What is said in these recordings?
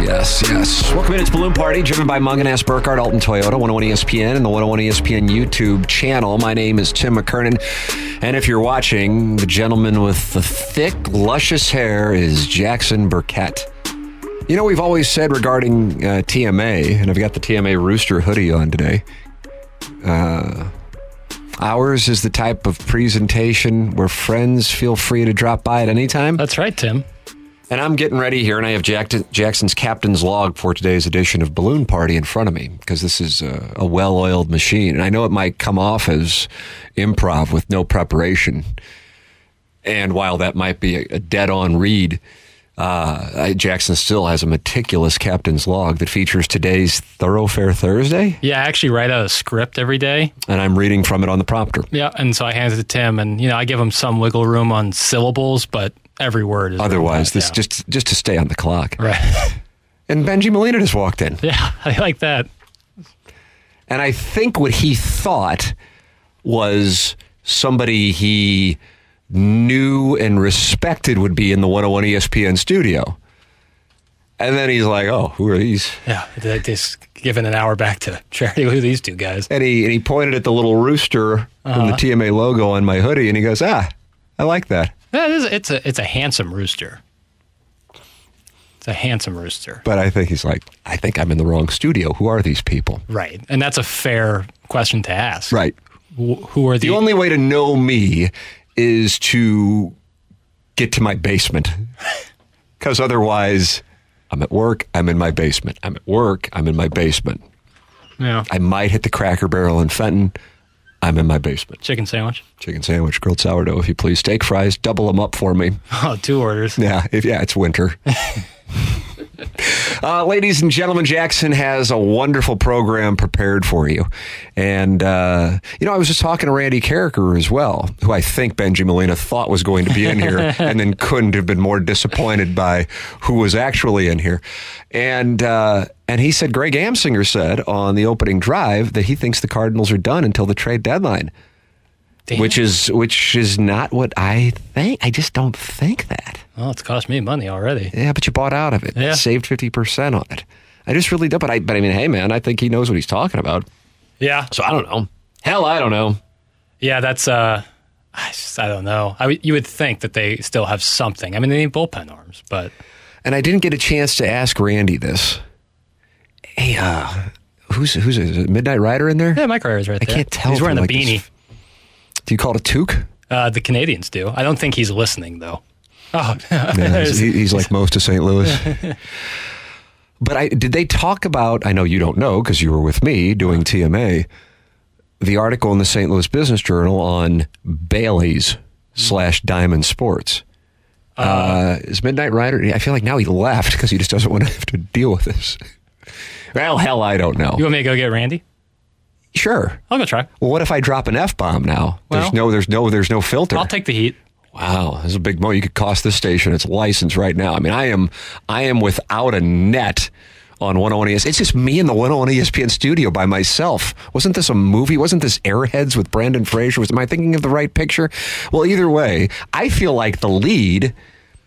Yes, yes. Welcome in. It's Balloon Party, driven by Mungenast Burkhardt, Alton Toyota, 101 ESPN, and the 101 ESPN YouTube channel. My name is Tim McKernan. And if you're watching, the gentleman with the thick, luscious hair is Jackson Burkett. You know, we've always said regarding uh, TMA, and I've got the TMA Rooster hoodie on today. Uh, ours is the type of presentation where friends feel free to drop by at any time. That's right, Tim. And I'm getting ready here, and I have Jack- Jackson's captain's log for today's edition of Balloon Party in front of me because this is a, a well oiled machine. And I know it might come off as improv with no preparation. And while that might be a, a dead on read, uh, Jackson still has a meticulous captain's log that features today's Thoroughfare Thursday. Yeah, I actually write out a script every day. And I'm reading from it on the prompter. Yeah, and so I hand it to Tim, and you know I give him some wiggle room on syllables, but every word is Otherwise, this just just to stay on the clock. right. And Bengie Molina just walked in. yeah, I like that. And I think what he thought was somebody he knew and respected would be in the 101 ESPN studio. And then he's like, oh, who are these? Yeah, they just giving an hour back to charity. Look at these two guys. And he, and he pointed at the little rooster from the TMA logo on my hoodie and he goes, ah, I like that. Yeah, it is, it's a it's a handsome rooster. It's a handsome rooster. But I think he's like, I think I'm in the wrong studio. Who are these people? Right, and that's a fair question to ask. Right. Wh- Who are the, The only way to know me is to get to my basement. Because otherwise, I'm at work, I'm in my basement. I'm at work, I'm in my basement. yeah, I might hit the Cracker Barrel in Fenton. I'm in my basement. chicken sandwich? Chicken sandwich, grilled sourdough, if you please. Steak fries, double them up for me. Oh, two orders. Yeah, if, yeah, it's winter. uh, ladies and gentlemen, Jackson has a wonderful program prepared for you. And, uh, you know, I was just talking to Randy Karraker as well, who I think Bengie Molina thought was going to be in here and then couldn't have been more disappointed by who was actually in here. And, uh, and he said, Greg Amsinger said on the opening drive that he thinks the Cardinals are done until the trade deadline Damn. which is which is not what I think. I just don't think that. Oh, it's cost me money already. Yeah, but you bought out of it. Yeah. Saved fifty percent on it. I just really don't. But I but I mean, hey man, I think he knows what he's talking about. Yeah, So I don't know. Hell, I don't know. Yeah, that's uh, I, just, I don't know. I would- you would think that they still have something. I mean, they need bullpen arms, but And I didn't get a chance to ask Randy this. Hey, uh, who's who's is it Midnight Rider in there? yeah, Mike Ryder's right there. I can't tell. He's wearing like, the this- beanie. Do you call it a toque? Uh, the Canadians do. I don't think he's listening though. Oh, Yeah, he's, he's like most of St. Louis. but I did they talk about? I know you don't know because you were with me doing TMA. The article in the St. Louis Business Journal on Bally's slash Diamond Sports. Uh, is Midnight Rider? I feel like now he left because he just doesn't want to have to deal with this. Well, hell, I don't know. you want me to go get Randy? Sure. I'll go try. Well, what if I drop an f bomb now? there's no, there's no, there's no filter. I'll take the heat. Wow, this is a big mo. You could cost this station its license right now. I mean, I am I am without a net on 101 ESPN. It's just me in the 101 ESPN studio by myself. Wasn't this a movie? Wasn't this Airheads with Brendan Fraser? Was am I thinking of the right picture? Well, either way, I feel like the lead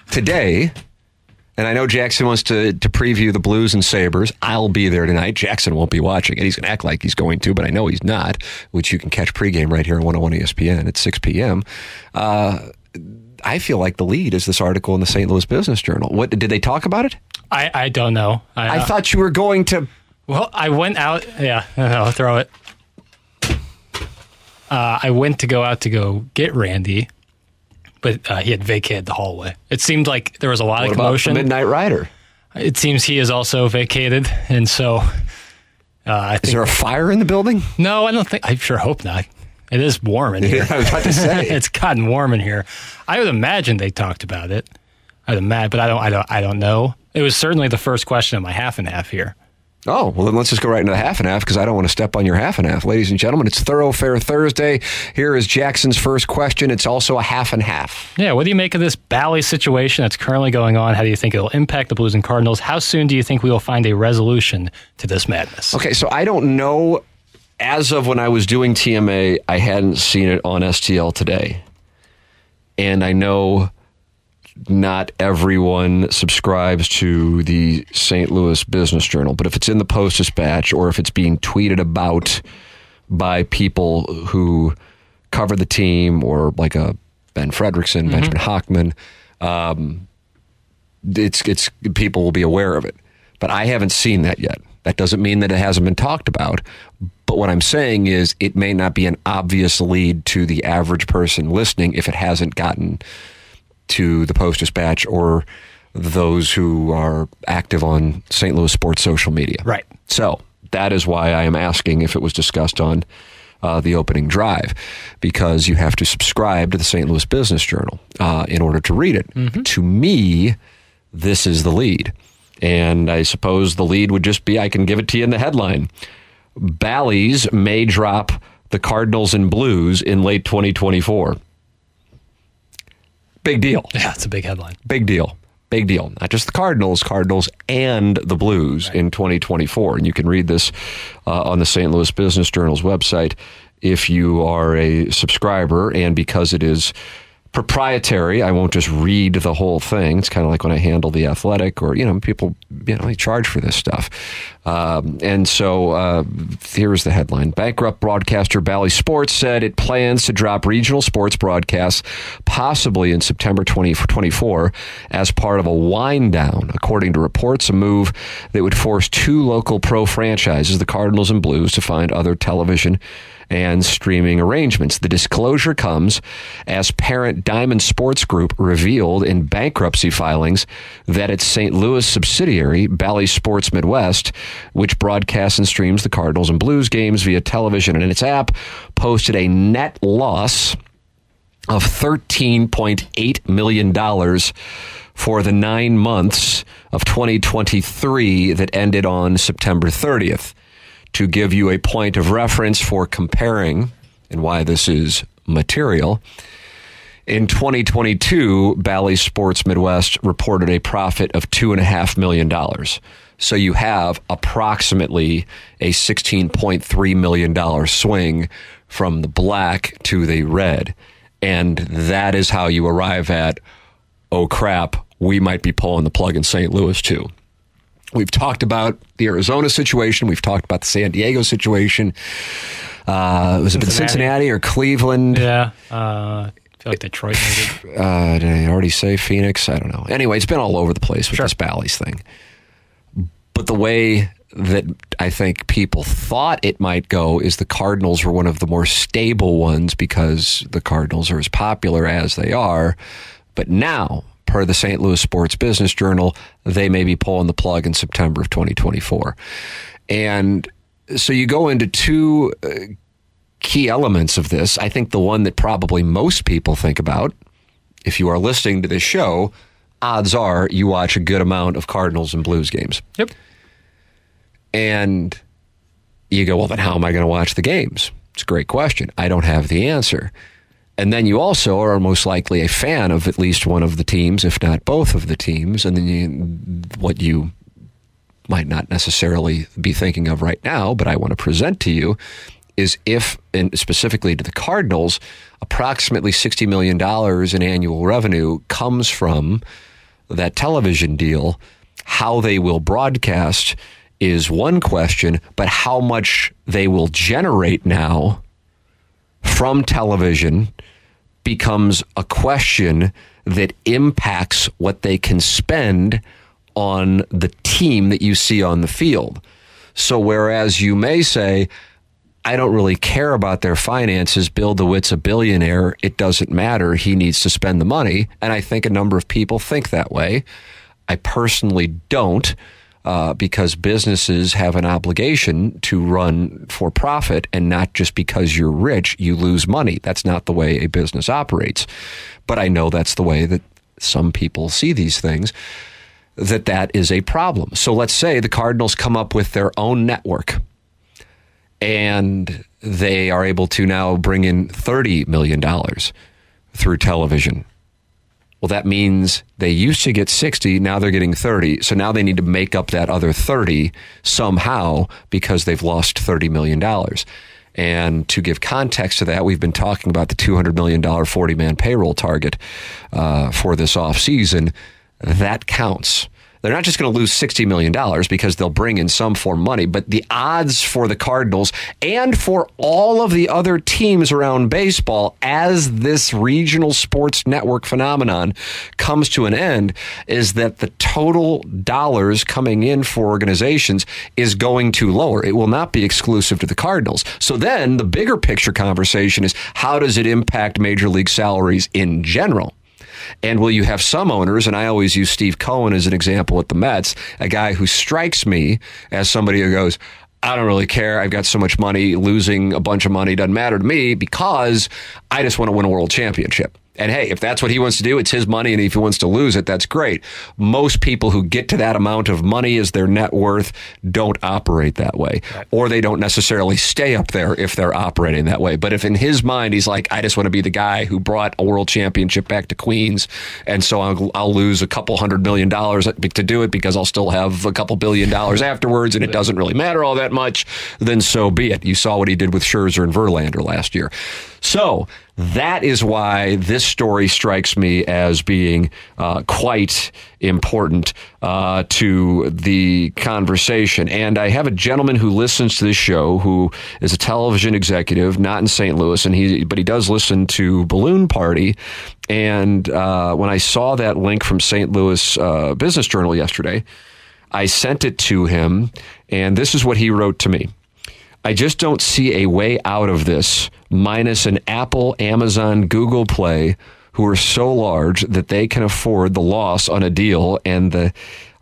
today. And I know Jackson wants to, to preview the Blues and Sabres. I'll be there tonight. Jackson won't be watching it. He's going to act like he's going to, but I know he's not, which you can catch pregame right here on 101 ESPN at 6 p.m. Uh, I feel like the lead is this article in the St. Louis Business Journal. What did they talk about it? I, I don't know. I, I thought you were going to. Well, I went out. Yeah, I'll throw it. Uh, I went to go out to go get Randy, but uh, he had vacated the hallway. It seemed like there was a lot What of commotion. Midnight Rider? It seems he is also vacated, and so uh, I Is think there a fire in the building? no. I don't think. I sure hope not. It is warm in here. I was about to say. it's gotten warm in here. I would imagine they talked about it. I'd imagine, but I don't. I don't. I don't know. It was certainly the first question of my half and half here. Oh, well, then let's just go right into the half and half because I don't want to step on your half and half. Ladies and gentlemen, it's Thoroughfare Thursday. Here is Jackson's first question. It's also a half and half. Yeah, what do you make of this Bally situation that's currently going on? How do you think it'll impact the Blues and Cardinals? How soon do you think we will find a resolution to this madness? Okay, so I don't know. As of when I was doing TMA, I hadn't seen it on STL today. And I know not everyone subscribes to the St. Louis Business Journal, but if it's in the Post Dispatch or if it's being tweeted about by people who cover the team or like a Ben Frederickson, Benjamin Hockman, um, it's it's people will be aware of it. But I haven't seen that yet. That doesn't mean that it hasn't been talked about. But what I'm saying is it may not be an obvious lead to the average person listening if it hasn't gotten to the Post Dispatch or those who are active on St. Louis sports social media. Right. So that is why I am asking if it was discussed on uh, the opening drive, because you have to subscribe to the St. Louis Business Journal uh, in order to read it. To me, this is the lead. And I suppose the lead would just be I can give it to you in the headline. Bally's may drop the Cardinals and Blues in late 2024. Big deal. Yeah, it's a big headline. Big deal. Big deal. Not just the Cardinals, Cardinals and the Blues in 2024. And you can read this uh, on the St. Louis Business Journal's website if you are a subscriber. And because it is proprietary, I won't just read the whole thing. It's kind of like when I handle the athletic or, you know, people, you know, they charge for this stuff. Um, and so uh, here's the headline Bankrupt broadcaster Bally Sports said it plans to drop regional sports broadcasts possibly in September 2024 as part of a wind down, according to reports, a move that would force two local pro franchises, the Cardinals and Blues, to find other television and streaming arrangements. The disclosure comes as parent Diamond Sports Group revealed in bankruptcy filings that its St. Louis subsidiary, Bally Sports Midwest, which broadcasts and streams the Cardinals and Blues games via television and in its app, posted a net loss of $13.8 million for the nine months of 2023 that ended on September 30th. To give you a point of reference for comparing and why this is material, in 2022, Bally Sports Midwest reported a profit of $2.5 million. So you have approximately a $16.3 million swing from the black to the red. And that is how you arrive at, oh crap, we might be pulling the plug in St. Louis too. We've talked about the Arizona situation. We've talked about the San Diego situation. Uh, was it been Cincinnati. Cincinnati or Cleveland? Yeah. Uh, I feel like Detroit maybe. Uh, did I already say Phoenix? I don't know. Anyway, it's been all over the place with Sure. this Bally's thing. But the way that I think people thought it might go is the Cardinals were one of the more stable ones because the Cardinals are as popular as they are. But now, per the St. Louis Sports Business Journal, they may be pulling the plug in September of 2024. And so you go into two uh, key elements of this. I think the one that probably most people think about, if you are listening to this show, odds are you watch a good amount of Cardinals and Blues games. Yep. And you go, well, then how am I going to watch the games? It's a great question. I don't have the answer. And then you also are most likely a fan of at least one of the teams, if not both of the teams. And then you, what you might not necessarily be thinking of right now, but I want to present to you is if, and specifically to the Cardinals, approximately $60 million in annual revenue comes from that television deal. How they will broadcast is one question, but how much they will generate now from television becomes a question that impacts what they can spend on the team that you see on the field. So, whereas you may say, I don't really care about their finances. Bill DeWitt's a billionaire. It doesn't matter. He needs to spend the money. And I think a number of people think that way. I personally don't. Uh, because businesses have an obligation to run for profit and not just because you're rich, you lose money. That's not the way a business operates. But I know that's the way that some people see these things. that that is a problem. So let's say the Cardinals come up with their own network and they are able to now bring in $30 million through television. Well, that means they used to get 60, now they're getting 30. So now they need to make up that other 30 somehow because they've lost $30 million. And to give context to that, we've been talking about the $200 million 40 man payroll target uh, for this offseason. That counts. They're not just going to lose $60 million because they'll bring in some form money, but the odds for the Cardinals and for all of the other teams around baseball as this regional sports network phenomenon comes to an end is that the total dollars coming in for organizations is going to lower. It will not be exclusive to the Cardinals. So then the bigger picture conversation is how does it impact major league salaries in general? And will you have some owners, and I always use Steve Cohen as an example at the Mets, a guy who strikes me as somebody who goes, I don't really care. I've got so much money. Losing a bunch of money doesn't matter to me because I just want to win a world championship. And hey, if that's what he wants to do, it's his money. And if he wants to lose it, that's great. Most people who get to that amount of money as their net worth don't operate that way, right. or they don't necessarily stay up there if they're operating that way. But if in his mind, he's like, I just want to be the guy who brought a world championship back to Queens. And so I'll, I'll lose a couple hundred million dollars to do it because I'll still have a couple billion dollars afterwards. And it doesn't really matter all that much. Then so be it. You saw what he did with Scherzer and Verlander last year. So that is why this story strikes me as being uh, quite important uh, to the conversation. And I have a gentleman who listens to this show who is a television executive, not in St. Louis, and he but he does listen to Balloon Party. And uh, when I saw that link from St. Louis uh, Business Journal yesterday, I sent it to him, and this is what he wrote to me. I just don't see a way out of this minus an Apple, Amazon, Google Play who are so large that they can afford the loss on a deal and the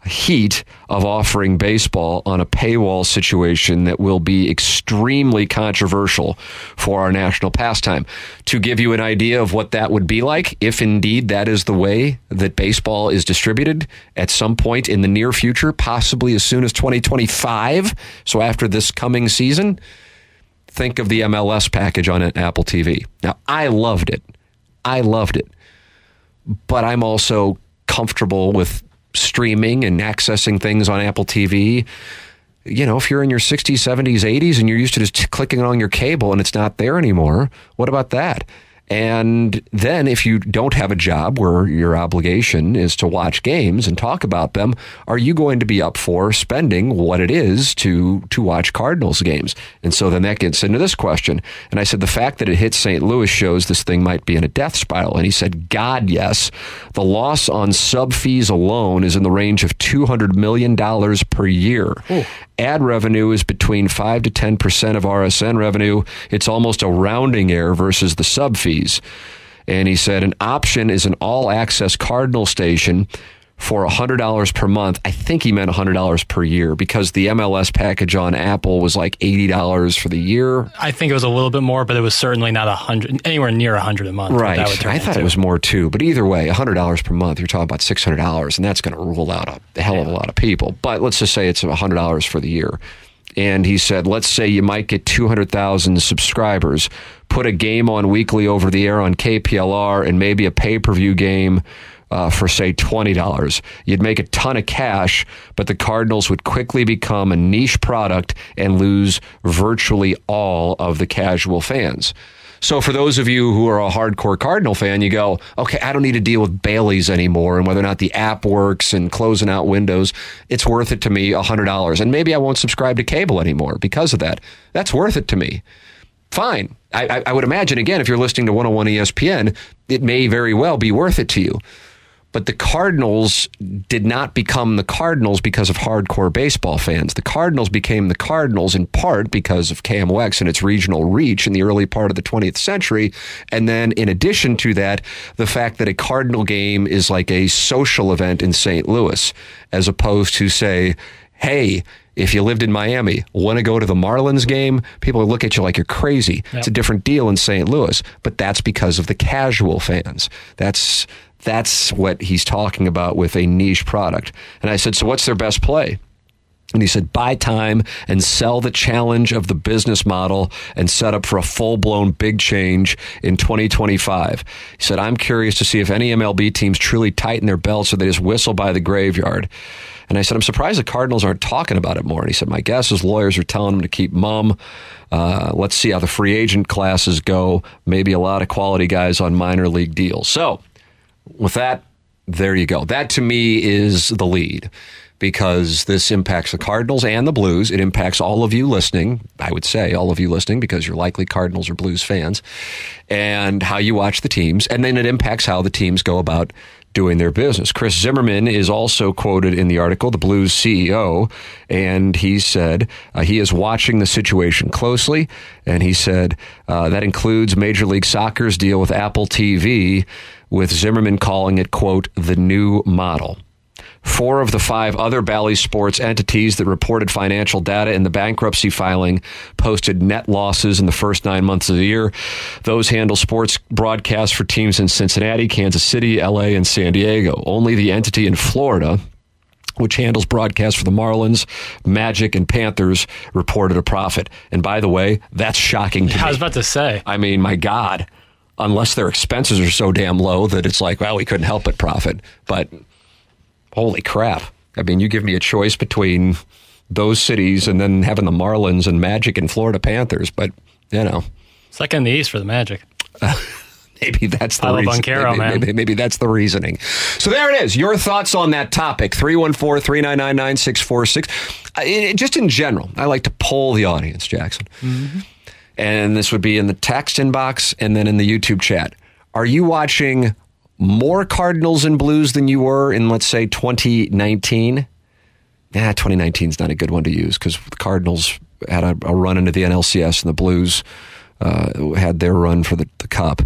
heat of offering baseball on a paywall situation that will be extremely controversial for our national pastime. To give you an idea of what that would be like, if indeed that is the way that baseball is distributed at some point in the near future, possibly as soon as 2025, so after this coming season, think of the MLS package on Apple TV. Now, I loved it. I loved it. But I'm also comfortable with streaming and accessing things on Apple TV. You know, if you're in your 60s, 70s, 80s and you're used to just clicking on your cable and it's not there anymore, what about that? And then if you don't have a job where your obligation is to watch games and talk about them, are you going to be up for spending what it is to to watch Cardinals games? And so then that gets into this question. And I said the fact that it hit St. Louis shows this thing might be in a death spiral. And he said, God, yes. The loss on sub fees alone is in the range of $200 million per year. Ooh ad revenue is between 5 to 10% of RSN revenue. It's almost a rounding error versus the sub fees. And he said an option is an all access Cardinal station for $100 per month. I think he meant $100 per year because the MLS package on Apple was like $80 for the year. I think it was a little bit more, but it was certainly not 100 anywhere near 100 a month. Right. I thought into. it was more too, but either way, $100 per month, you're talking about $600 and that's going to rule out a hell of a lot of people. But let's just say it's $100 for the year. And he said, let's say you might get 200,000 subscribers, put a game on weekly over the air on KPLR and maybe a pay-per-view game uh, for say $20. You'd make a ton of cash, but the Cardinals would quickly become a niche product and lose virtually all of the casual fans. So for those of you who are a hardcore Cardinal fan, you go, okay, I don't need to deal with Bally's anymore and whether or not the app works and closing out windows. It's worth it to me $100. And maybe I won't subscribe to cable anymore because of that. That's worth it to me. Fine. I, I would imagine, again, if you're listening to 101 ESPN, it may very well be worth it to you. But the Cardinals did not become the Cardinals because of hardcore baseball fans. The Cardinals became the Cardinals in part because of KMOX and its regional reach in the early part of the 20th century. And then, in addition to that, the fact that a Cardinal game is like a social event in St. Louis, as opposed to, say, hey, If you lived in Miami, want to go to the Marlins game, people look at you like you're crazy. It's a different deal in St. Louis, but that's because of the casual fans. That's that's what he's talking about with a niche product. And I said, "So what's their best play?" And he said, buy time and sell the challenge of the business model and set up for a full blown big change in 2025. He said, I'm curious to see if any MLB teams truly tighten their belts or they just whistle by the graveyard. And I said, I'm surprised the Cardinals aren't talking about it more. And he said, My guess is lawyers are telling them to keep mum. Uh, let's see how the free agent classes go. Maybe a lot of quality guys on minor league deals. So, with that, there you go. That to me is the lead because this impacts the Cardinals and the Blues. It impacts all of you listening, I would say, all of you listening, because you're likely Cardinals or Blues fans, and how you watch the teams. And then it impacts how the teams go about doing their business. Chris Zimmerman is also quoted in the article, the Blues CEO, and he said uh, he is watching the situation closely. And he said uh, that includes Major League Soccer's deal with Apple TV, with Zimmerman calling it, quote, the new model. Four of the five other Bally Sports entities that reported financial data in the bankruptcy filing posted net losses in the first nine months of the year. Those handle sports broadcasts for teams in Cincinnati, Kansas City, LA, and San Diego. Only the entity in Florida, which handles broadcasts for the Marlins, Magic, and Panthers, reported a profit. And by the way, that's shocking to me. I was about to say. I mean, my God, unless their expenses are so damn low that it's like, well, we couldn't help but profit. But holy crap. I mean, you give me a choice between those cities and then having the Marlins and Magic and Florida Panthers, but you know, Second in the East for the Magic. maybe that's the reason. Banchero, maybe, man. Maybe, maybe that's the reasoning. So there it is. Your thoughts on that topic 314 399 9646. Just in general, I like to poll the audience, Jackson. Mm-hmm. And this would be in the text inbox and then in the YouTube chat. Are you watching more Cardinals and Blues than you were in, let's say, 2019? Nah, 2019 is not a good one to use because the Cardinals had a, a run into the NLCS and the Blues uh, had their run for the, the Cup.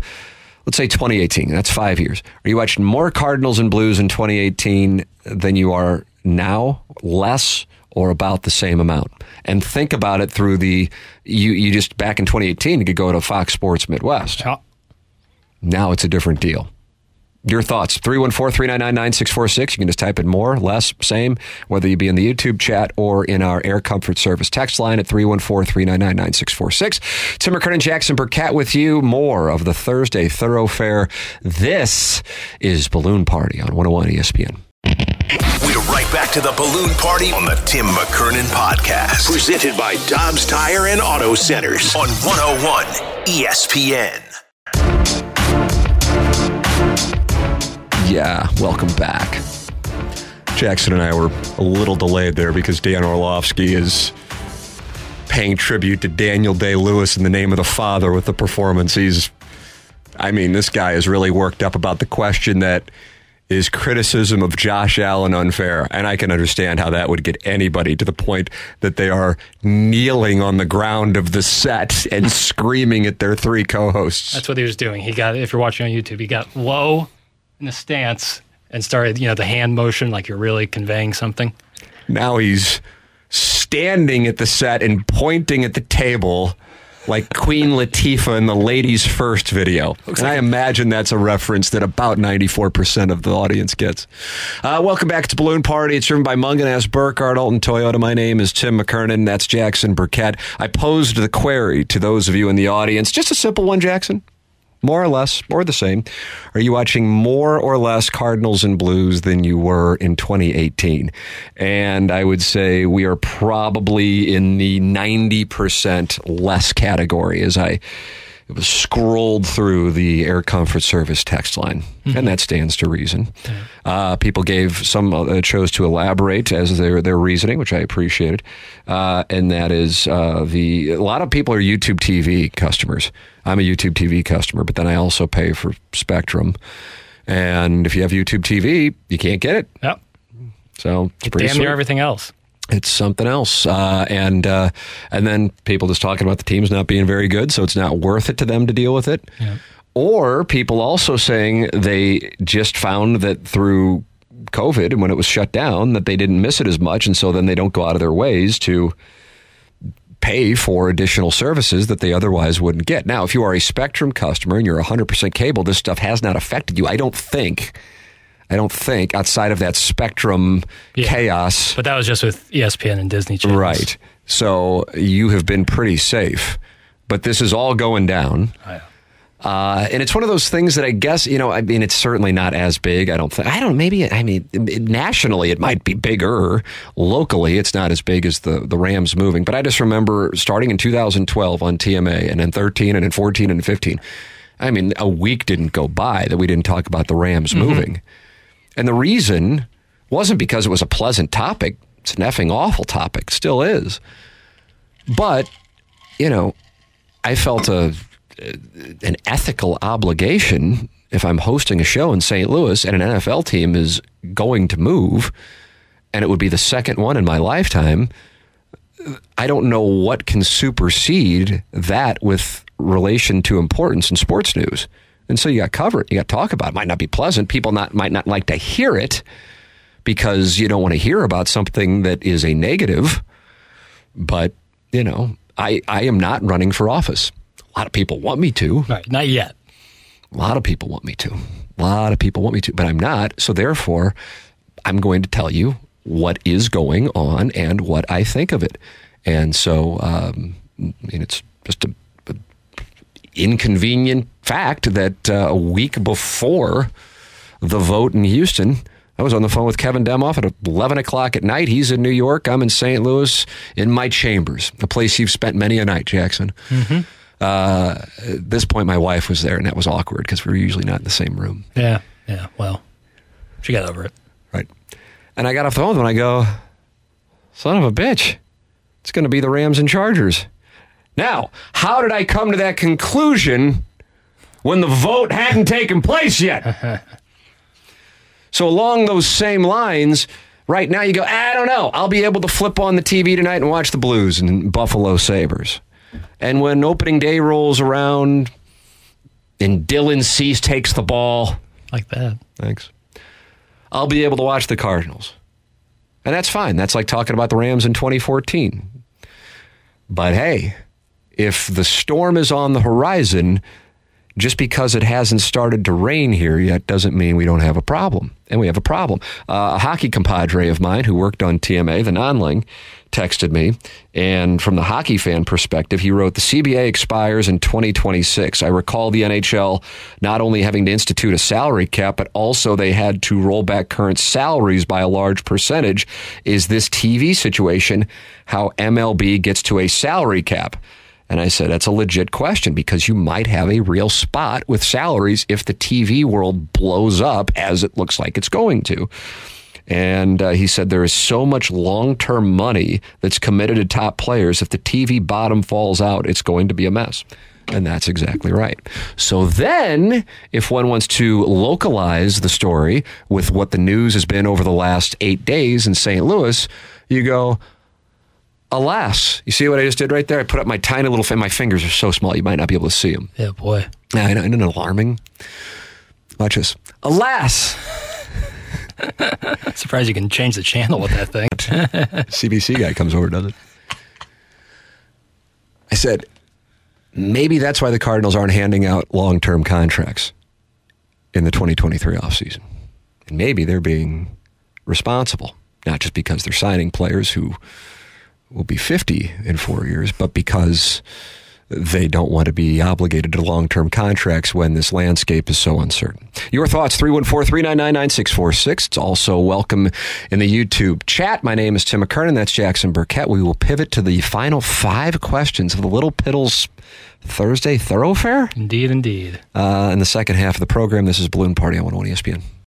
Let's say 2018. That's five years. Are you watching more Cardinals and Blues in 2018 than you are now? Less or about the same amount? And think about it through the you you just back in 2018 you could go to Fox Sports Midwest. Yeah. Now it's a different deal. Your thoughts, 314-399-9646. You can just type in more, less, same, whether you be in the YouTube chat or in our Air Comfort Service text line at 314-399-9646. Tim McKernan, Jackson Burkett with you. More of the Thursday Thoroughfare. This is Balloon Party on 101 ESPN. We're right back to the balloon party on the Tim McKernan podcast. Presented by Dobbs Tire and Auto Centers on 101 ESPN. Yeah, welcome back. Jackson and I were a little delayed there because Dan Orlovsky is paying tribute to Daniel Day Lewis in the name of the Father with the performance. He's, I mean, this guy is really worked up about the question that is criticism of Josh Allen unfair? And I can understand how that would get anybody to the point that they are kneeling on the ground of the set and screaming at their three co hosts. That's what he was doing. He got, if you're watching on YouTube, he got low in the stance and started, you know, the hand motion like you're really conveying something. Now he's standing at the set and pointing at the table like Queen Latifah in the Ladies First video. and I imagine that's a reference that about 94% of the audience gets. Uh, welcome back to Balloon Party. It's driven by Mungenast Burkhardt, Alton Toyota. My name is Tim McKernan. That's Jackson Burkett. I posed the query to those of you in the audience. Just a simple one, Jackson more or less, or the same. Are you watching more or less Cardinals and Blues than you were in 2018? And I would say we are probably in the 90% less category as I scrolled through the Air Comfort Service text line, mm-hmm. and that stands to reason. Uh, people gave some uh, chose to elaborate as their their reasoning, which I appreciated, uh, and that is uh, the a lot of people are YouTube TV customers. I'm a YouTube TV customer, but then I also pay for Spectrum, and if you have YouTube TV, you can't get it. Yep. So it's pretty damn sweet near everything else. it's something else. Uh, and uh, and then people just talking about the teams not being very good, so it's not worth it to them to deal with it. Or people also saying they just found that through COVID and when it was shut down that they didn't miss it as much. And so then they don't go out of their ways to pay for additional services that they otherwise wouldn't get. Now, if you are a Spectrum customer and you're 100% cable, this stuff has not affected you. I don't think. I don't think outside of that Spectrum Yeah. chaos. But that was just with ESPN and Disney channels. Right. So you have been pretty safe. But this is all going down. Oh, yeah. Uh, and it's one of those things that I guess, you know, I mean, it's certainly not as big. I don't think, I don't, maybe, I mean, nationally it might be bigger. Locally, it's not as big as the, the Rams moving. But I just remember starting in 2012 on TMA and then 13 and then 14 and 15. I mean, a week didn't go by that we didn't talk about the Rams moving. And the reason wasn't because it was a pleasant topic. It's an effing awful topic, still is. But, you know, I felt a Uh, an ethical obligation if I'm hosting a show in St. Louis and an NFL team is going to move and it would be the second one in my lifetime. I don't know what can supersede that with relation to importance in sports news. And so you got cover it. You got to talk about it. Might not be pleasant. People not might not like to hear it because you don't want to hear about something that is a negative. But, you know, I, I am not running for office. A lot of people want me to. Right. Not yet. A lot of people want me to. A lot of people want me to, but I'm not. So therefore, I'm going to tell you what is going on and what I think of it. And so, um, I mean, it's just a, a inconvenient fact that uh, a week before the vote in Houston, I was on the phone with Kevin Demoff at 11 o'clock at night. He's in New York. I'm in St. Louis in my chambers, a place you've spent many a night, Jackson. Uh, at this point, my wife was there, and that was awkward because we were usually not in the same room. Yeah. Yeah. Well, she got over it. Right. And I got off the phone with him and I go, son of a bitch, it's going to be the Rams and Chargers. Now, how did I come to that conclusion when the vote hadn't taken place yet? so, along those same lines, right now you go, I don't know. I'll be able to flip on the TV tonight and watch the Blues and Buffalo Sabres. And when opening day rolls around and Dylan Cease takes the ball, Like that. Thanks. I'll be able to watch the Cardinals. And that's fine. That's like talking about the Rams in 2014. But hey, if the storm is on the horizon, just because it hasn't started to rain here yet doesn't mean we don't have a problem. And we have a problem. Uh, a hockey compadre of mine who worked on TMA, the Nonling, texted me. And from the hockey fan perspective, he wrote, The CBA expires in 2026. I recall the NHL not only having to institute a salary cap, but also they had to roll back current salaries by a large percentage. Is this TV situation how MLB gets to a salary cap? And I said, that's a legit question because you might have a real spot with salaries if the TV world blows up as it looks like it's going to. And uh, he said there is so much long term money that's committed to top players. If the TV bottom falls out, it's going to be a mess. And that's exactly right. So then, if one wants to localize the story with what the news has been over the last eight days in St. Louis, you go, alas, you see what I just did right there? I put up my tiny little, fin- my fingers are so small you might not be able to see them. Yeah, boy. Yeah, I know, isn't it alarming? Watch this. Alas, Surprised you can change the channel with that thing. CBC guy comes over, does it? I said, maybe that's why the Cardinals aren't handing out long term contracts in the 2023 offseason. And maybe they're being responsible, not just because they're signing players who will be 50 in four years, but because they don't want to be obligated to long term contracts when this landscape is so uncertain. Your thoughts, 314 399 9646. It's also welcome in the YouTube chat. My name is Tim McKernan. That's Jackson Burkett. We will pivot to the final five questions of the Little Piddles Thursday Thoroughfare indeed, indeed. uh, in the second half of the program. This is Balloon Party on 101 ESPN.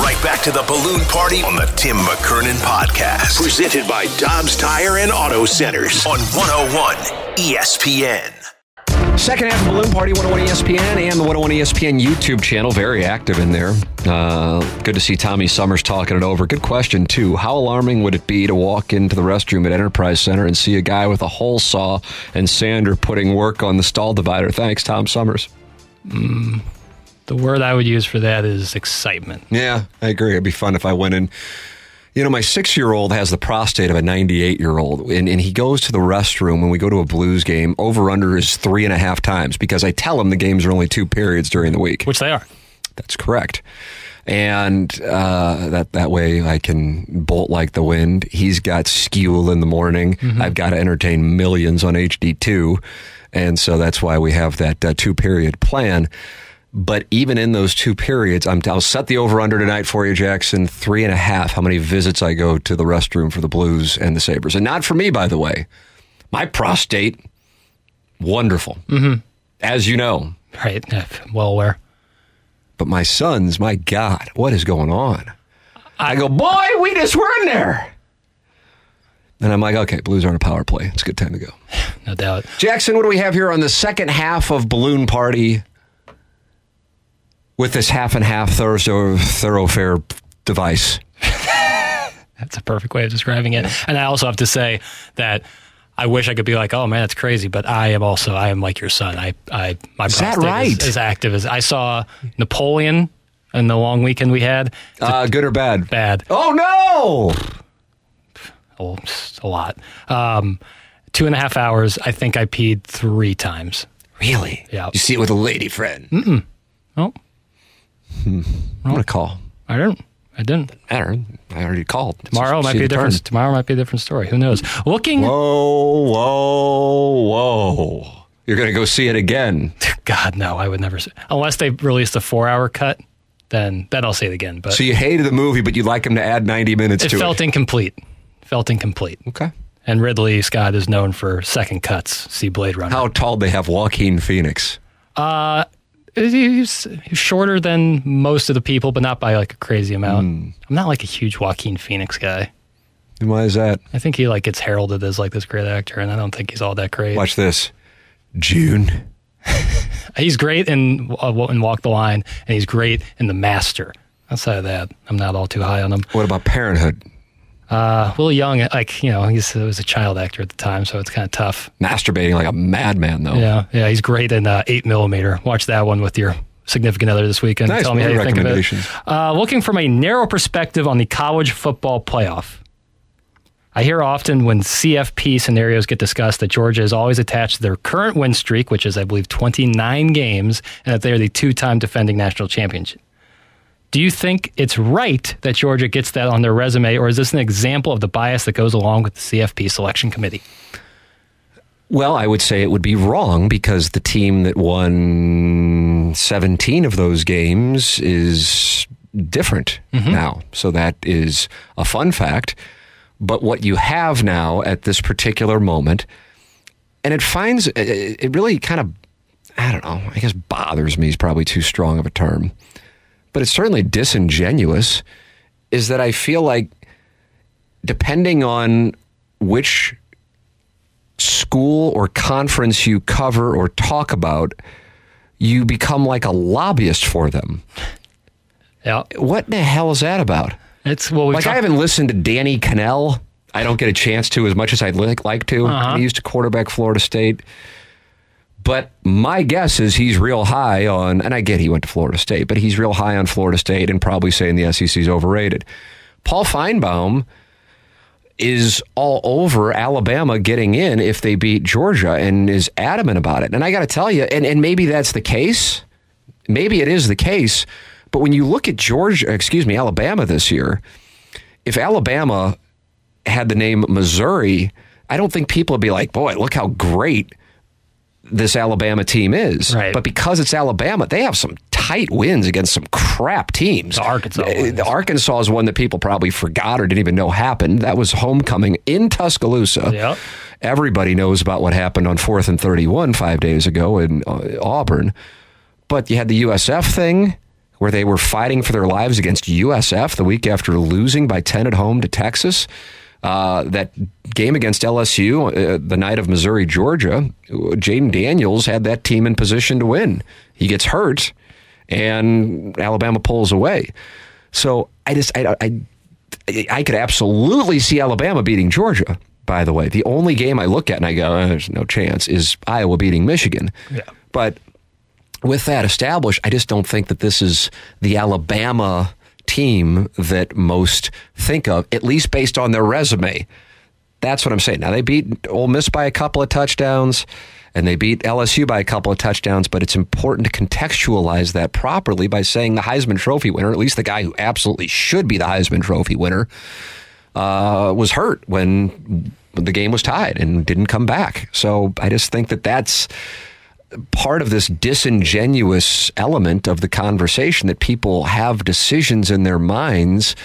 We're right back to the balloon party on the Tim McKernan podcast. Presented by Dobbs Tire and Auto Centers on 101 ESPN. Second half of Balloon Party 101 ESPN and the 101 ESPN YouTube channel. Very active in there. Uh, good to see Tommy Summers talking it over. Good question, too. How alarming would it be to walk into the restroom at Enterprise Center and see a guy with a hole saw and sander putting work on the stall divider? Thanks, Tom Summers. The word I would use for that is excitement. Yeah, I agree. It'd be fun if I went in. You know, my six year old has the prostate of a 98 year old, and, and he goes to the restroom when we go to a Blues game. Over under is three and a half times because I tell him the games are only two periods during the week. Which they are. That's correct. And uh, that that way I can bolt like the wind. He's got Skewel in the morning. I've got to entertain millions on HD2. And so that's why we have that uh, two period plan. But even in those two periods, I'm, I'll set the over under tonight for you, Jackson. Three and a half. How many visits I go to the restroom for the Blues and the Sabres. And not for me, by the way. My prostate, wonderful. Mm-hmm. As you know. Right. Well aware. But my sons, my God, what is going on? I go, boy, we just were in there. And I'm like, okay, Blues are on a power play. It's a good time to go. No doubt. Jackson, what do we have here on the second half of Balloon Party with this half and half thorough, thoroughfare device? That's a perfect way of describing it. And I also have to say that I wish I could be like, oh man, that's crazy. But I am also, I am like your son. I, I, my Is that prostate right? is, is active as I saw Napoleon in the long weekend we had. Uh, good or bad? Bad. Oh, no. Oh, a lot. Um, two and a half hours. I think I peed three times. Really? Yeah. You see it with a lady friend? Mm. Oh, Hmm. I'm going to call. I didn't. I didn't. Matter. I already called. Tomorrow might be a different. turn. Tomorrow might be a different story. Who knows? Looking. Whoa, whoa, whoa. You're going to go see it again. God, no, I would never. Say, unless they released a four-hour cut, then then I'll say it again. But So you hated the movie, but you'd like him to add 90 minutes to it to felt it. incomplete. Felt incomplete. Okay. And Ridley Scott is known for second cuts. See Blade Runner. How tall they have Joaquin Phoenix? He's, he's shorter than most of the people, but not by like a crazy amount. Hmm. I'm not like a huge Joaquin Phoenix guy. And why is that? I think he like gets heralded as like this great actor, and I don't think he's all that great. Watch this. June. He's great in uh, in Walk the Line, and he's great in The Master. Outside of that, I'm not all too high on him. What about Parenthood? Uh, Will Young, like you know, he's, he was a child actor at the time, so it's kind of tough. Masturbating like a madman, though. Yeah, yeah, he's great in uh, Eight Millimeter. Watch that one with your significant other this weekend. Nice Tell me how you think of it. Uh, looking from a narrow perspective on the college football playoff. I hear often when CFP scenarios get discussed that Georgia is always attached to their current win streak, which is, I believe, 29 games, and that they are the two time defending national championship. Do you think it's right that Georgia gets that on their resume, or is this an example of the bias that goes along with the CFP selection committee? Well, I would say it would be wrong because the team that won 17 of those games is different mm-hmm. now. So that is a fun fact. But what you have now at this particular moment, and it finds, it- it really kind of, I don't know, I guess bothers me is probably too strong of a term, but it's certainly disingenuous, is that I feel like depending on which school or conference you cover or talk about, you become like a lobbyist for them. Yeah, What the hell is that about? it's well, Like, I haven't listened to Danny Kanell. I don't get a chance to as much as I'd like, like to. Uh-huh. He used to quarterback Florida State. But my guess is he's real high on, and I get he went to Florida State, but he's real high on Florida State and probably saying the SEC is overrated. Paul Finebaum is all over Alabama getting in if they beat Georgia and is adamant about it. And I got to tell you, and, and maybe that's the case. Maybe it is the case. But when you look at Georgia, excuse me, Alabama this year, if Alabama had the name Missouri, I don't think people would be like, boy, look how great this Alabama team is. Right. But because it's Alabama, they have some tight wins against some crap teams. The Arkansas wins. The Arkansas is one that people probably forgot or didn't even know happened. That was homecoming in Tuscaloosa. Yep. Everybody knows about what happened on 4th and 31 five days ago in uh, Auburn. But you had the USF thing where they were fighting for their lives against USF the week after losing by 10 at home to Texas. Uh, that game against LSU, uh, the night of Missouri, Georgia, Jayden Daniels had that team in position to win. He gets hurt, and Alabama pulls away. So I just, I, I, I could absolutely see Alabama beating Georgia. By the way, the only game I look at and I go, oh, "There's no chance," is Iowa beating Michigan. Yeah. But with that established, I just don't think that this is the Alabama team that most think of, at least based on their resume. That's what I'm saying. Now they beat Ole Miss by a couple of touchdowns, and they beat LSU by a couple of touchdowns. But it's important to contextualize that properly by saying the Heisman Trophy winner, at least the guy who absolutely should be the Heisman Trophy winner, uh, was hurt when the game was tied and didn't come back. So I just think that that's part of this disingenuous element of the conversation that people have decisions in their minds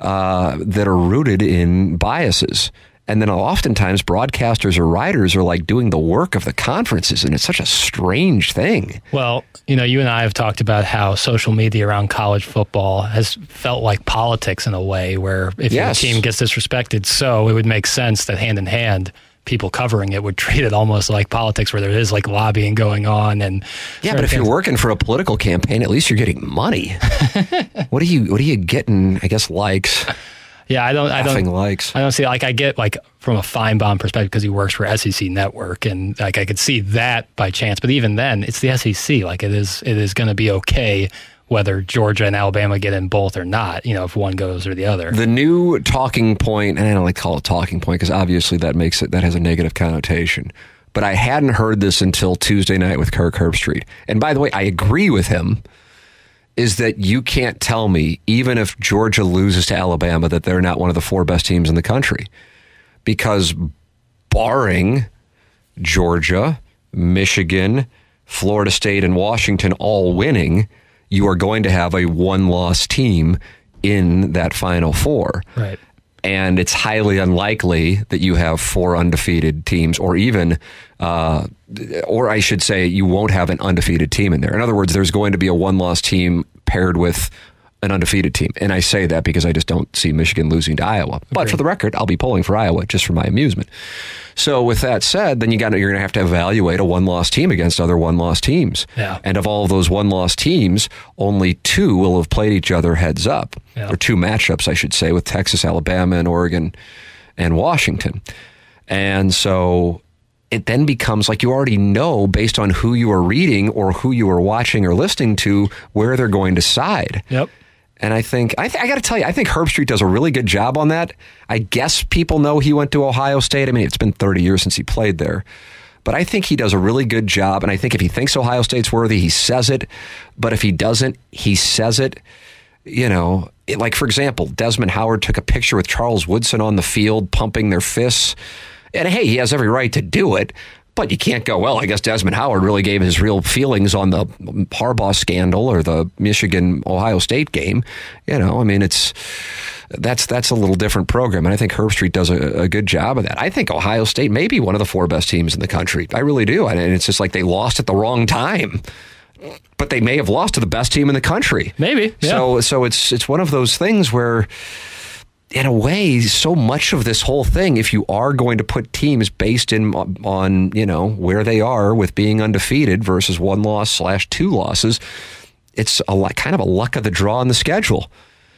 uh, that are rooted in biases. And then oftentimes broadcasters or writers are like doing the work of the conferences, and it's such a strange thing. Well, you know, you and I have talked about how social media around college football has felt like politics in a way where if Yes. your team gets disrespected, so it would make sense that hand in hand, people covering it would treat it almost like politics where there is like lobbying going on and Yeah, but if you're working for a political campaign, at least you're getting money. what are you? What are you getting? I guess likes, yeah, I don't, I don't, likes. I don't see like I get like from a Finebaum perspective because he works for SEC Network and like I could see that by chance, but even then, it's the SEC. Like it is, it is going to be okay whether Georgia and Alabama get in both or not. You know, if one goes or the other. The new talking point, and I don't like to call it talking point because obviously that makes it that has a negative connotation. But I hadn't heard this until Tuesday night with Kirk Herbstreit. And by the way, I agree with him. Is that you can't tell me, even if Georgia loses to Alabama, that they're not one of the four best teams in the country? Because barring Georgia, Michigan, Florida State, and Washington all winning, you are going to have a one loss team in that final four. Right. And it's highly unlikely that you have four undefeated teams, or even, uh, or I should say, you won't have an undefeated team in there. In other words, there's going to be a one loss team paired with an undefeated team. And I say that because I just don't see Michigan losing to Iowa. But for the record, I'll be pulling for Iowa just for my amusement. So with that said, then you got you're going to have to evaluate a one loss team against other one loss teams. Yeah. And of all of those one loss teams, only two will have played each other heads up, Yeah. or two matchups, I should say, with Texas, Alabama, and Oregon, and Washington. And so it then becomes like you already know based on who you are reading or who you are watching or listening to where they're going to side. Yep. And I think I, th- I got to tell you, I think Herbstreit does a really good job on that. I guess people know he went to Ohio State. I mean, it's been 30 years since he played there. But I think he does a really good job. And I think if he thinks Ohio State's worthy, he says it. But if he doesn't, he says it. You know, it, like for example, Desmond Howard took a picture with Charles Woodson on the field, pumping their fists. And hey, he has every right to do it. But you can't go, well, I guess Desmond Howard really gave his real feelings on the Harbaugh scandal or the Michigan Ohio State game. You know, I mean, it's that's that's a little different program, and I think Herbstreit does a, a good job of that. I think Ohio State may be one of the four best teams in the country. I really do, and it's just like they lost at the wrong time, but they may have lost to the best team in the country. Maybe, yeah. So so it's it's one of those things where in a way, so much of this whole thing, if you are going to put teams based in uh, on you know where they are with being undefeated versus one loss slash two losses, it's a lot, kind of a luck of the draw on the schedule.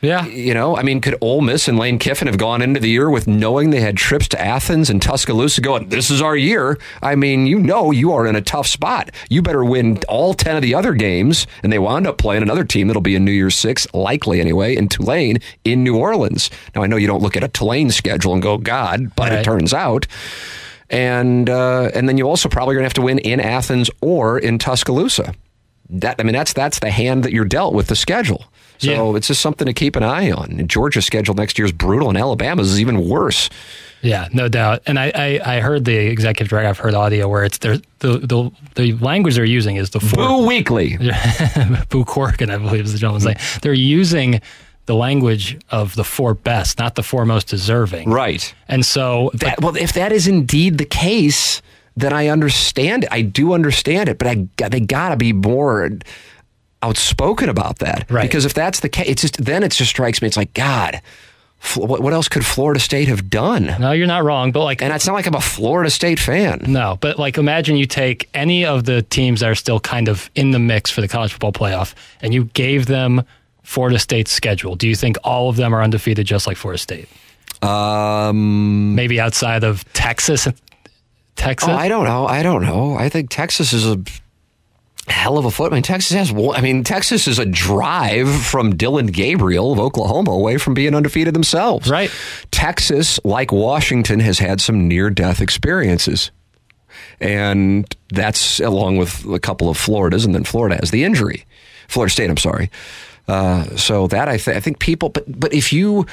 Yeah. You know, I mean, could Ole Miss and Lane Kiffin have gone into the year with knowing they had trips to Athens and Tuscaloosa going, this is our year? I mean, you know you are in a tough spot. You better win all 10 of the other games. And they wound up playing another team that'll be in New Year's Six, likely anyway, in Tulane in New Orleans. Now, I know you don't look at a Tulane schedule and go, God, but it turns out. And, uh, and then you also probably going to have to win in Athens or in Tuscaloosa. That I mean, that's that's the hand that you're dealt with the schedule. So Yeah. it's just something to keep an eye on. And Georgia's schedule next year is brutal, and Alabama's is even worse. Yeah, no doubt. And I, I, I heard the executive director. I've heard audio where it's. The, the the language they're using is the four. Boo Weekley. Boo Corrigan, I believe is the gentleman's name. Hmm. They're using the language of the four best, not the four most deserving. Right. And so, That, well, if that is indeed the case, then I understand it. I do understand it, but I they got to be more outspoken about that. Right. Because if that's the case, it's just then it just strikes me. It's like God. What, what else could Florida State have done? No, you're not wrong, but like And it's not like I'm a Florida State fan. No, but like imagine you take any of the teams that are still kind of in the mix for the college football playoff and you gave them Florida State's schedule. Do you think all of them are undefeated just like Florida State? Um, Maybe outside of Texas. Texas? oh, I don't know. I don't know. I think Texas is a hell of a foot. I mean, Texas has. I mean, Texas is a drive from Dillon Gabriel of Oklahoma away from being undefeated themselves. Right. Texas, like Washington, has had some near-death experiences, and that's along with a couple of Floridas, and then Florida has the injury. Florida State. I'm sorry. Uh, so that I, th- I think people, but but if you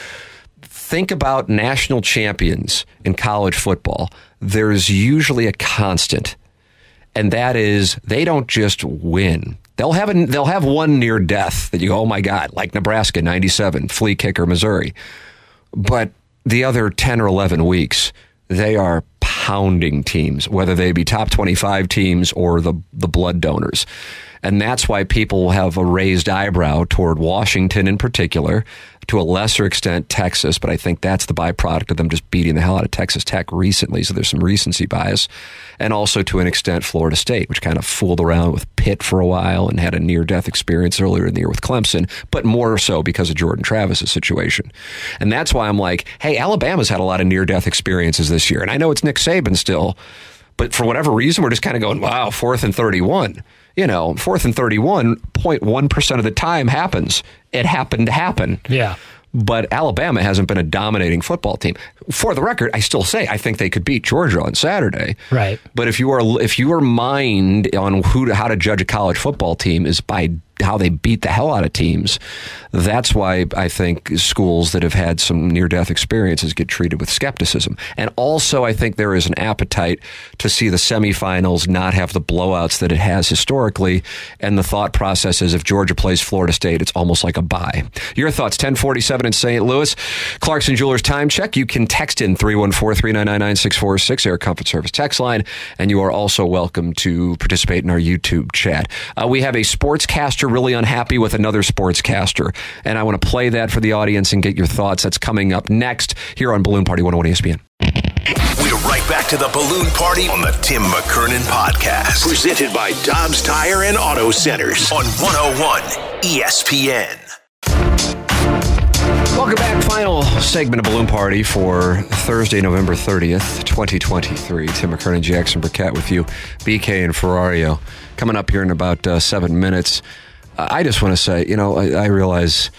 think about national champions in college football, there's usually a constant, and that is they don't just win. They'll have a, they'll have one near death that you go, oh my god, like Nebraska '97, flea kicker Missouri, but the other ten or eleven weeks they are pounding teams, whether they be top 25 teams or the, the blood donors. And that's why people have a raised eyebrow toward Washington in particular, to a lesser extent Texas, but I think that's the byproduct of them just beating the hell out of Texas Tech recently. So there's some recency bias. And also to an extent Florida State, which kind of fooled around with Pitt for a while and had a near death experience earlier in the year with Clemson, but more so because of Jordan Travis's situation. And that's why I'm like, hey, Alabama's had a lot of near death experiences this year. And I know it's Nick Saban still, but for whatever reason, we're just kind of going, wow, fourth and 31. You know, fourth and 31, 0.1% of the time happens. It happened to happen. Yeah. But Alabama hasn't been a dominating football team. For the record, I still say I think they could beat Georgia on Saturday. Right. But if you are if your mind on who to, how to judge a college football team is by how they beat the hell out of teams, that's why I think schools that have had some near death experiences get treated with skepticism. And also, I think there is an appetite to see the semifinals not have the blowouts that it has historically. And the thought process is if Georgia plays Florida State, it's almost like a bye. Your thoughts 1047 in St. Louis. Clarkson Jewelers time check. You can text in 314 399 9646, Air Comfort Service text line. And you are also welcome to participate in our YouTube chat. Uh, we have a sportscaster really unhappy with another sportscaster. And I want to play that for the audience and get your thoughts. That's coming up next here on Balloon Party 101 ESPN. We're right back to the balloon party on the Tim McKernan podcast. Presented by Dobbs Tire and Auto Centers on 101 ESPN. Welcome back. Final segment of Balloon Party for Thursday, November 30th, 2023. Tim McKernan, Jackson Burkett with you, BK and Ferrario. Coming up here in about uh, seven minutes. Uh, I just want to say, you know, I, I realize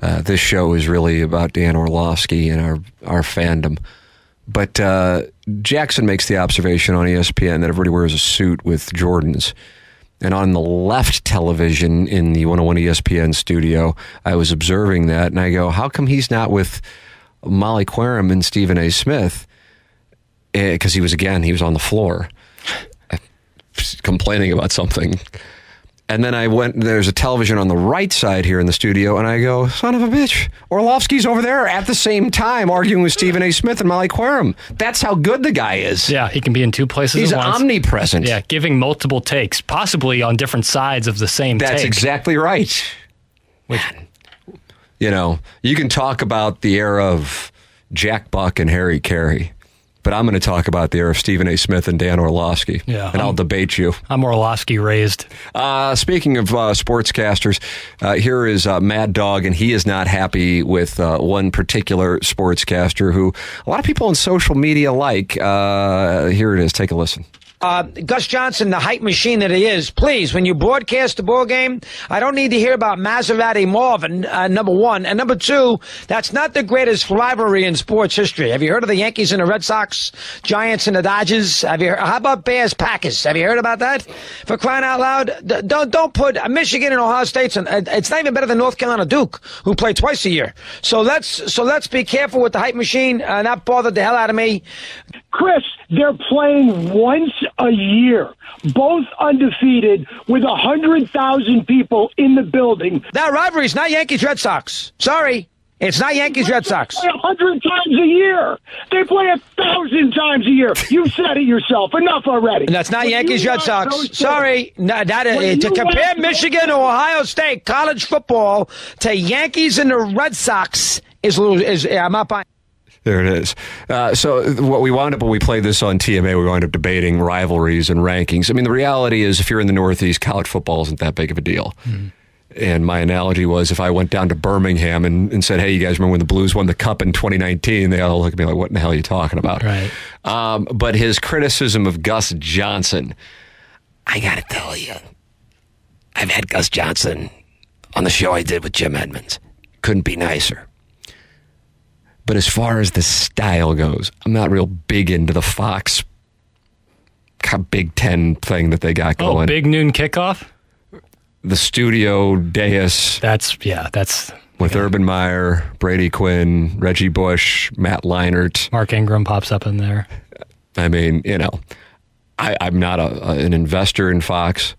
uh, this show is really about Dan Orlovsky and our, our fandom. But uh, Jackson makes the observation on ESPN that everybody wears a suit with Jordans. And on the left television in the 101 ESPN studio, I was observing that and I go, how come he's not with Molly Qerim and Stephen A. Smith? Because he was, again, he was on the floor complaining about something. And then I went, there's a television on the right side here in the studio, and I go, son of a bitch, Orlovsky's over there at the same time arguing with Stephen A. Smith and Molly Qerim. That's how good the guy is. Yeah, he can be in two places He's at once. omnipresent. Yeah, giving multiple takes, possibly on different sides of the same That's take. exactly right. Man. You know, you can talk about the era of Jack Buck and Harry Caray, but I'm going to talk about the era of Stephen A. Smith and Dan Orlovsky. Yeah, and I'll I'm- debate you. I'm Orlovsky raised. Uh, speaking of uh, sportscasters, uh, here is uh, Mad Dog, and he is not happy with uh, one particular sportscaster who a lot of people on social media like. Uh, here it is. Take a listen. Uh, Gus Johnson, the hype machine that he is, please, when you broadcast the ball game, I don't need to hear about Maserati Marvin, uh, number one. And number two, that's not the greatest rivalry in sports history. Have you heard of the Yankees and the Red Sox, Giants and the Dodgers? Have you heard, how about Bears Packers? Have you heard about that? For crying out loud, don't, don't put uh, Michigan and Ohio State's, and uh, it's not even better than North Carolina Duke, who play twice a year. So let's, so let's be careful with the hype machine. Uh, that bothered the hell out of me. Chris, they're playing once a year, both undefeated, with a hundred thousand people in the building. That rivalry is not Yankees Red Sox. Sorry. It's not Yankees Red Sox. They play a hundred times a year. They play a thousand times a year. You said it yourself. Enough already. And that's not When Yankees Red Sox. Sorry, no, that, uh, to compare Michigan or Ohio State college football to Yankees and the Red Sox is lo- is I'm not buying. There it is. Uh, so what we wound up when we played this on TMA, we wound up debating rivalries and rankings. I mean, the reality is, if you're in the Northeast, college football isn't that big of a deal. And my analogy was, if I went down to Birmingham and, and said, "Hey, you guys remember when the Blues won the Cup in 2019?" They all look at me like, "What in the hell are you talking about?" Right. Um, but his criticism of Gus Johnson, I got to tell you, I've had Gus Johnson on the show I did with Jim Edmonds. Couldn't be nicer. But as far as the style goes, I'm not real big into the Fox Big Ten thing that they got going. Oh, going. big noon kickoff. The studio dais That's yeah. That's with Urban Meyer, Brady Quinn, Reggie Bush, Matt Leinart. Mark Ingram pops up in there. I mean, you know, I, I'm not a, a- an investor in Fox,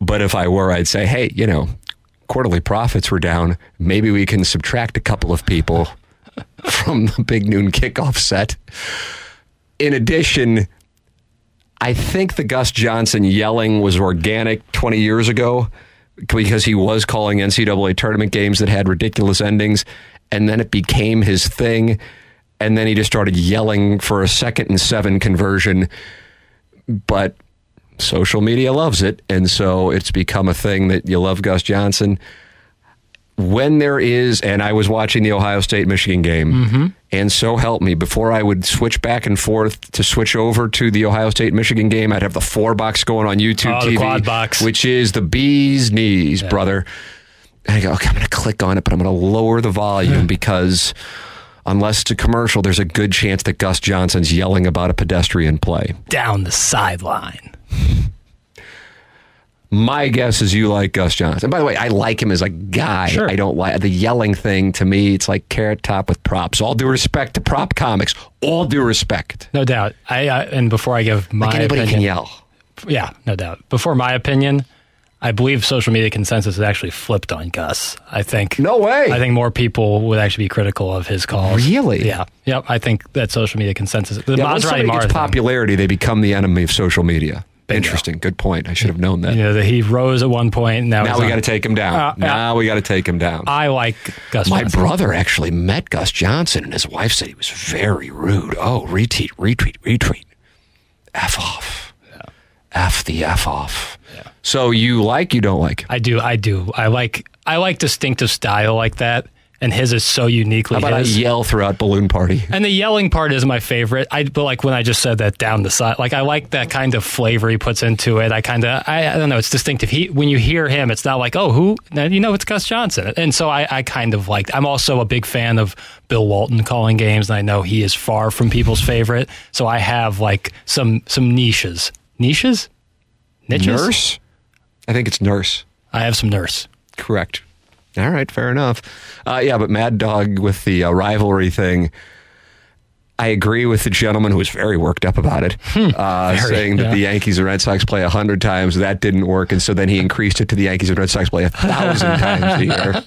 but if I were, I'd say, hey, you know, quarterly profits were down. Maybe we can subtract a couple of people from the big noon kickoff set. In addition, I think the Gus Johnson yelling was organic 20 years ago because he was calling NCAA tournament games that had ridiculous endings, and then it became his thing. And then he just started yelling for a second and seven conversion. But social media loves it. And so it's become a thing that you love Gus Johnson. When there is, and I was watching the Ohio State Michigan game, mm-hmm. and so help me, before I would switch back and forth to switch over to the Ohio State Michigan game, I'd have the four box going on YouTube Oh, the TV, quad box. which is the bee's knees, brother. And I go, okay, I'm going to click on it, but I'm going to lower the volume because unless it's a commercial, there's a good chance that Gus Johnson's yelling about a pedestrian play. Down the sideline. My guess is you like Gus Johnson. And By the way, I like him as a guy. Sure. I don't like the yelling thing. To me, it's like carrot top with props. All due respect to prop comics. All due respect. No doubt. I, I and before I give my Like anybody opinion, can yell. yeah, no doubt. Before my opinion, I believe social media consensus has actually flipped on Gus. I think No way. I think more people would actually be critical of his calls. Really? Yeah. Yep. I think that social media consensus. The Yeah, once Maserati somebody Mara gets thing, popularity, they become the enemy of social media. Interesting. Good point. I should have known that. Know, that he rose at one point. Now, Now we got to take him down. Uh, yeah. now we got to take him down. I like Gus. My Johnson. brother actually met Gus Johnson, and his wife said he was very rude. Oh, retweet, retweet, retweet. F off. F the F off. So you like, you don't like? I do. I do. I like. I like distinctive style like that, and his is so uniquely How about I yell throughout balloon party? And the yelling part is my favorite. I but like when I just said that down the side, like I like that kind of flavor he puts into it. I kind of I, I don't know. It's distinctive. He when you hear him, it's not like oh who you know it's Gus Johnson. And so I I kind of like. I'm also a big fan of Bill Walton calling games, and I know he is far from people's favorite. So I have like some some niches, niches, niches. Nurse? I think it's nurse. I have some nurse. Correct. All right, fair enough. Uh, yeah, but Mad Dog with the uh, rivalry thing. I agree with the gentleman who was very worked up about it, uh, Very, saying that yeah. the Yankees and Red Sox play a hundred times. That didn't work, and so then he increased it to the Yankees and Red Sox play a thousand times a year.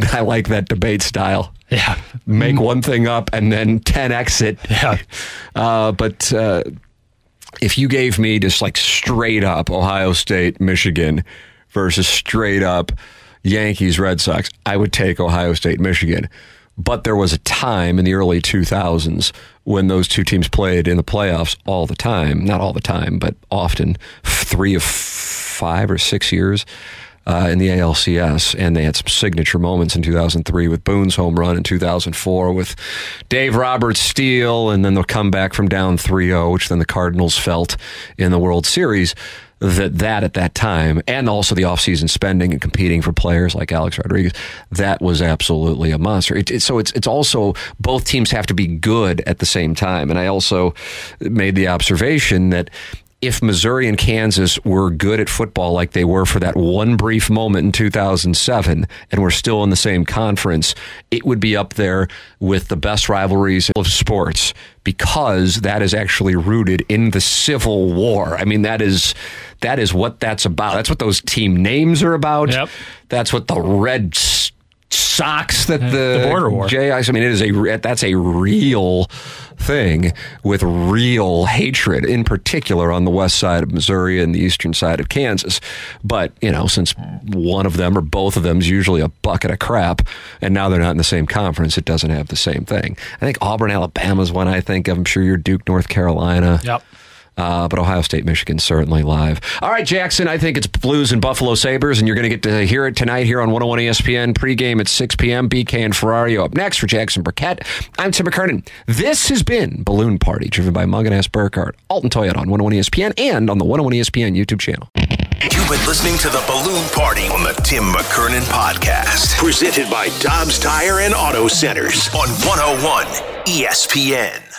I like that debate style. Yeah. Make one thing up and then 10x it. Yeah. Uh, but uh, if you gave me just like straight up Ohio State, Michigan versus straight up Yankees, Red Sox, I would take Ohio State, Michigan. But there was a time in the early 2000s when those two teams played in the playoffs all the time. Not all the time, but often three of five or six years uh, in the ALCS, and they had some signature moments in 2003 with Boone's home run in 2004 with Dave Roberts' steal, and then the comeback from down 3-0, which then the Cardinals felt in the World Series. That that at that time, and also the offseason spending and competing for players like Alex Rodriguez, that was absolutely a monster. It, it, so it's it's also both teams have to be good at the same time. And I also made the observation that if Missouri and Kansas were good at football like they were for that one brief moment in 2007 and we're still in the same conference, it would be up there with the best rivalries of sports because that is actually rooted in the Civil War. I mean, that is that is what that's about. That's what those team names are about. Yep. That's what the red socks that the, the border war. J. I mean, it is a that's a real thing with real hatred, in particular on the west side of Missouri and the eastern side of Kansas. But you know, since one of them or both of them is usually a bucket of crap, and now they're not in the same conference, it doesn't have the same thing. I think Auburn, Alabama is one I think of. I'm sure you're Duke, North Carolina. Yep. Uh, but Ohio State, Michigan certainly live. All right, Jackson, I think it's Blues and Buffalo Sabres, and you're going to get to hear it tonight here on 101 ESPN. Pregame at 6 p.m. BK and Ferrario up next for Jackson Burkett. I'm Tim McKernan. This has been Balloon Party, driven by Mungenast Burkhardt, Alton Toyota on 101 ESPN and on the 101 ESPN YouTube channel. You've been listening to the Balloon Party on the Tim McKernan Podcast, presented by Dobbs Tire and Auto Centers on 101 ESPN.